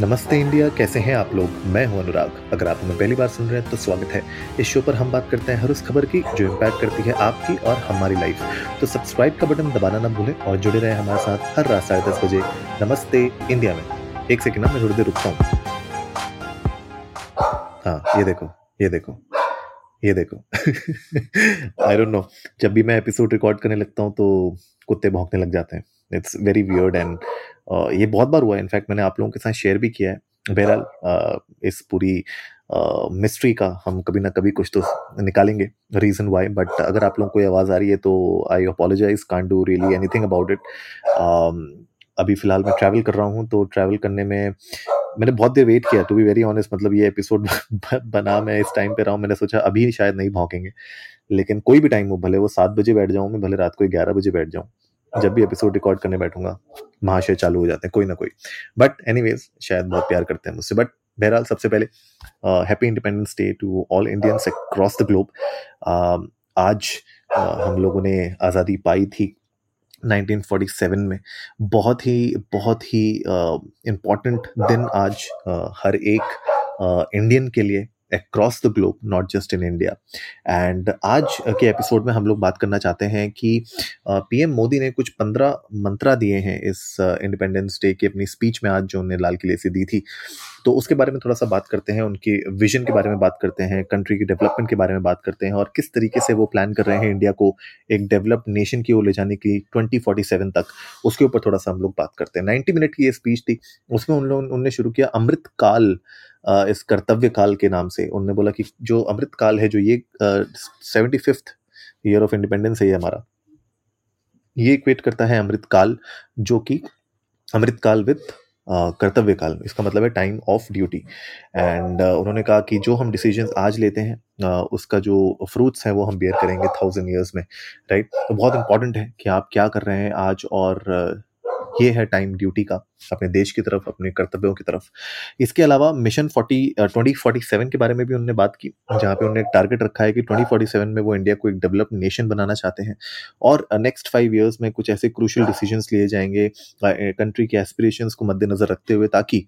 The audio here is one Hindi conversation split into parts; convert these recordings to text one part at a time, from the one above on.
नमस्ते इंडिया, कैसे हैं आप लोग? मैं हूँ अनुराग। अगर आप हमें पहली बार सुन रहे हैं तो स्वागत है। इस शो पर हम बात करते हैं हर उस खबर की, जो इम्पैक्ट करती है आपकी और हमारी लाइफ तो सब्सक्राइब का बटन दबाना ना भूलें और जुड़े रहें हमारे साथ हर रात साढ़े दस बजे नमस्ते इंडिया में। एक सेकेंड ना, मैं थोड़ी देर रुकता हूँ। हाँ ये देखो ये देखो ये देखो। आई डोंट नो जब भी मैं एपिसोड रिकॉर्ड करने लगता हूँ तो कुत्ते भौंकने लग जाते हैं। इट्स वेरी वियर्ड एंड ये बहुत बार हुआ है। इनफैक्ट मैंने आप लोगों के साथ शेयर भी किया है। बहरहाल इस पूरी मिस्ट्री uh, का हम कभी ना कभी कुछ तो निकालेंगे रीज़न वाई बट अगर आप लोगों को आवाज़ आ रही है तो I apologise can't do really anything about it अभी फ़िलहाल मैं ट्रैवल कर रहा हूँ तो ट्रैवल करने में मैंने बहुत देर वेट किया। टू बी वेरी ऑनेस्ट मतलब ये एपिसोड बना मैं इस टाइम पे रहा हूँ। मैंने सोचा अभी शायद नहीं भौंकेंगे। लेकिन कोई भी टाइम हो भले वो सात बजे बैठ जाऊँ मैं भले रात को ग्यारह बजे बैठ जाऊँ। जब भी एपिसोड रिकॉर्ड करने बैठूँगा महाशय चालू हो जाते हैं कोई ना कोई। बट एनीवेज शायद बहुत प्यार करते हैं मुझसे। बट बहरहाल सबसे पहले happy independence day to all Indians across the globe आज uh, हम लोगों ने आज़ादी पाई थी 1947 में। बहुत ही बहुत ही इंपॉर्टेंट uh, दिन आज uh, हर एक इंडियन uh, के लिए। Across the globe not just in India and आज के एपिसोड में हम लोग बात करना चाहते हैं कि पीएम मोदी ने कुछ पंद्रह मंत्रा दिए हैं इस इंडिपेंडेंस डे की अपनी स्पीच में आज जो उन्होंने लाल किले से दी थी। तो उसके बारे में थोड़ा सा बात करते हैं, उनके विजन के बारे में बात करते हैं कंट्री की डेवलपमेंट के बारे में बात करते हैं और किस तरीके से वो प्लान कर रहे हैं इंडिया को एक डेवलप्ड नेशन की ओर ले जाने की ट्वेंटी फोर्टी सेवन तक। उसके ऊपर थोड़ा सा हम लोग बात करते हैं। नाइन्टी मिनट की ये स्पीच थी, उसमें उन लोगों उन्होंने शुरू किया अमृत काल इस कर्तव्य काल के नाम से उन्होंने बोला कि जो अमृत काल है जो ये seventy fifth year of independence है ये हमारा। ये इक्वेट करता है अमृत काल जो कि अमृत काल विद कर्तव्य काल। इसका मतलब है टाइम ऑफ़ ड्यूटी एंड उन्होंने कहा कि जो हम डिसीज़न आज लेते हैं uh, उसका जो फ्रूट्स है वो हम बेयर करेंगे थाउज़ेंड ईयर्स में राइट right? तो बहुत इंपॉर्टेंट है कि आप क्या कर रहे हैं आज और ये है टाइम ड्यूटी का, अपने देश की तरफ़, अपने कर्तव्यों की तरफ़। इसके अलावा mission forty twenty forty seven के बारे में भी उन्होंने बात की, जहाँ पे उन्होंने टारगेट रखा है कि ट्वेंटी फोर्टी सेवन में वो इंडिया को एक डेवलप नेशन बनाना चाहते हैं। और नेक्स्ट फाइव ईयर्स में कुछ ऐसे क्रूशल डिसीज़न लिए जाएँगे कंट्री के एस्पिरेशन को मद्देनजर रखते हुए ताकि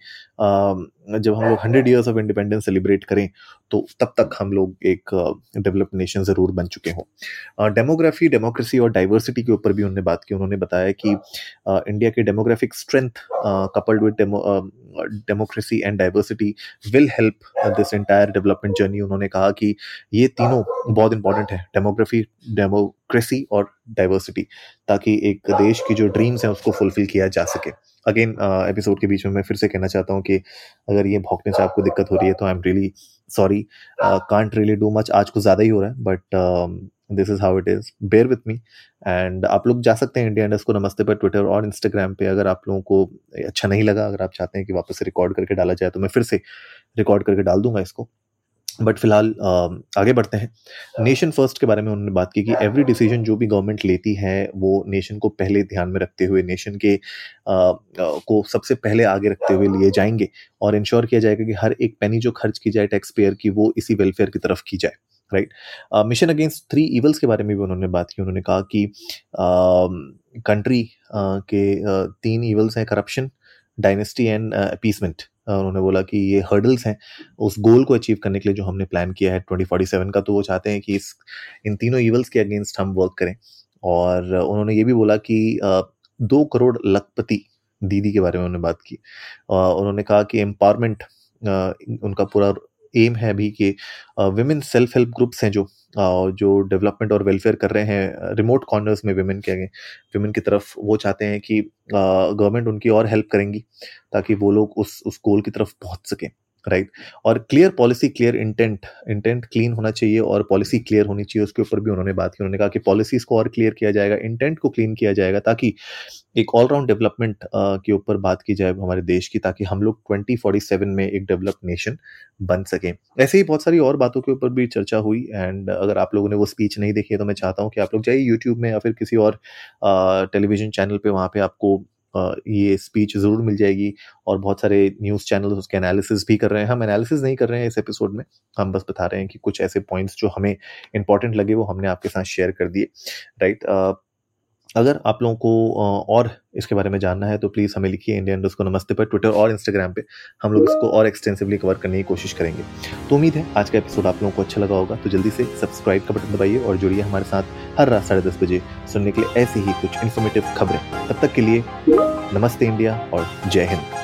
जब हम लोग hundred years of independence celebrate करें तो तब तक हम लोग एक डेवलप नेशन ज़रूर बन चुके हों। डेमोग्राफी डेमोक्रेसी और डाइवर्सिटी के ऊपर भी उन्होंने बात की। उन्होंने बताया कि इंडिया के demographic strength coupled with democracy and diversity will help this entire development journey उन्होंने कहा कि ये तीनों बहुत इंपॉर्टेंट है डेमोग्राफी डेमोक्रेसी और डाइवर्सिटी ताकि एक देश की जो ड्रीम्स हैं उसको फुलफिल किया जा सके। अगेन एपिसोड के बीच में मैं फिर से कहना चाहता हूँ कि अगर ये भौंकने से आपको दिक्कत हो रही है तो I am really sorry can't really do much आज कुछ ज़्यादा ही हो रहा है but this is how it is bear with me and आप लोग जा सकते हैं इंडिया इंडस्ट को नमस्ते पर ट्विटर और इंस्टाग्राम पे अगर आप लोगों को अच्छा नहीं लगा अगर आप चाहते हैं कि वापस से रिकॉर्ड करके डाला जाए तो मैं फिर से रिकॉर्ड करके डाल दूँगा इसको। बट फ़िलहाल आगे बढ़ते हैं। नेशन फ़र्स्ट के बारे में उन्होंने बात की कि एवरी डिसीज़न जो भी गवर्नमेंट लेती है वो नेशन को पहले ध्यान में रखते हुए नेशन के आ, को सबसे पहले आगे रखते हुए लिए जाएँगे और इंश्योर किया जाएगा कि हर एक पेनी जो खर्च की जाए टैक्स पेयर की वो इसी वेलफेयर की तरफ़ की जाए right mission against three evils के बारे में भी उन्होंने बात की। उन्होंने कहा कि कंट्री uh, के uh, तीन इवल्स हैं करप्शन डायनेस्टी एंड अपीसमेंट उन्होंने बोला कि ये हर्डल्स हैं उस गोल को अचीव करने के लिए जो हमने प्लान किया है ट्वेंटी फोर्टी सेवन का तो वो चाहते हैं कि इस, इन तीनों ईवल्स के अगेंस्ट हम वर्क करें। और उन्होंने ये भी बोला कि दो करोड़ लखपति दीदी के बारे में उन्होंने बात की। उन्होंने कहा कि एम्पावरमेंट उनका पूरा एम है अभी कि विमेन सेल्फ हेल्प ग्रुप्स हैं जो जो डेवलपमेंट और वेलफेयर कर रहे हैं रिमोट कॉर्नर्स में विमेन के आगे। विमेन की तरफ़ वो चाहते हैं कि गवर्नमेंट उनकी और हेल्प करेंगी, ताकि वो लोग उस उस गोल की तरफ़ पहुँच सकें। राइट और clear policy clear intent intent clean होना चाहिए और पॉलिसी क्लियर होनी चाहिए, उसके ऊपर भी उन्होंने बात की, उन्होंने कहा कि पॉलिसीज़ को और क्लियर किया जाएगा इंटेंट को क्लीन किया जाएगा ताकि एक ऑलराउंड डेवलपमेंट के ऊपर बात की जाए हमारे देश की, ताकि हम लोग ट्वेंटी फोर्टी सेवन में एक डेवलप नेशन बन सकें। ऐसे ही बहुत सारी और बातों के ऊपर भी चर्चा हुई एंड अगर आप लोगों ने वो स्पीच नहीं देखी है तो मैं चाहता हूँ कि आप लोग जाइए यूट्यूब में या फिर किसी और टेलीविज़न चैनल पर वहाँ पर आपको ये स्पीच ज़रूर मिल जाएगी और बहुत सारे न्यूज़ चैनल उसके एनालिसिस भी कर रहे हैं। हम एनालिसिस नहीं कर रहे हैं इस एपिसोड में। हम बस बता रहे हैं कि कुछ ऐसे पॉइंट्स जो हमें इंपॉर्टेंट लगे, वो हमने आपके साथ शेयर कर दिए। राइट अगर आप लोगों को और इसके बारे में जानना है तो प्लीज़ हमें लिखिए इंडिया इंडियन को नमस्ते पर ट्विटर और इंस्टाग्राम पे। हम लोग इसको और एक्सटेंसिवली कवर करने की कोशिश करेंगे। तो उम्मीद है आज का एपिसोड आप लोगों को अच्छा लगा होगा। तो जल्दी से सब्सक्राइब का बटन दबाइए और जुड़िए हमारे साथ हर रात साढ़े दस बजे सुनने के लिए ऐसी ही कुछ इन्फॉर्मेटिव खबरें। तब तक के लिए नमस्ते इंडिया और जय हिंद।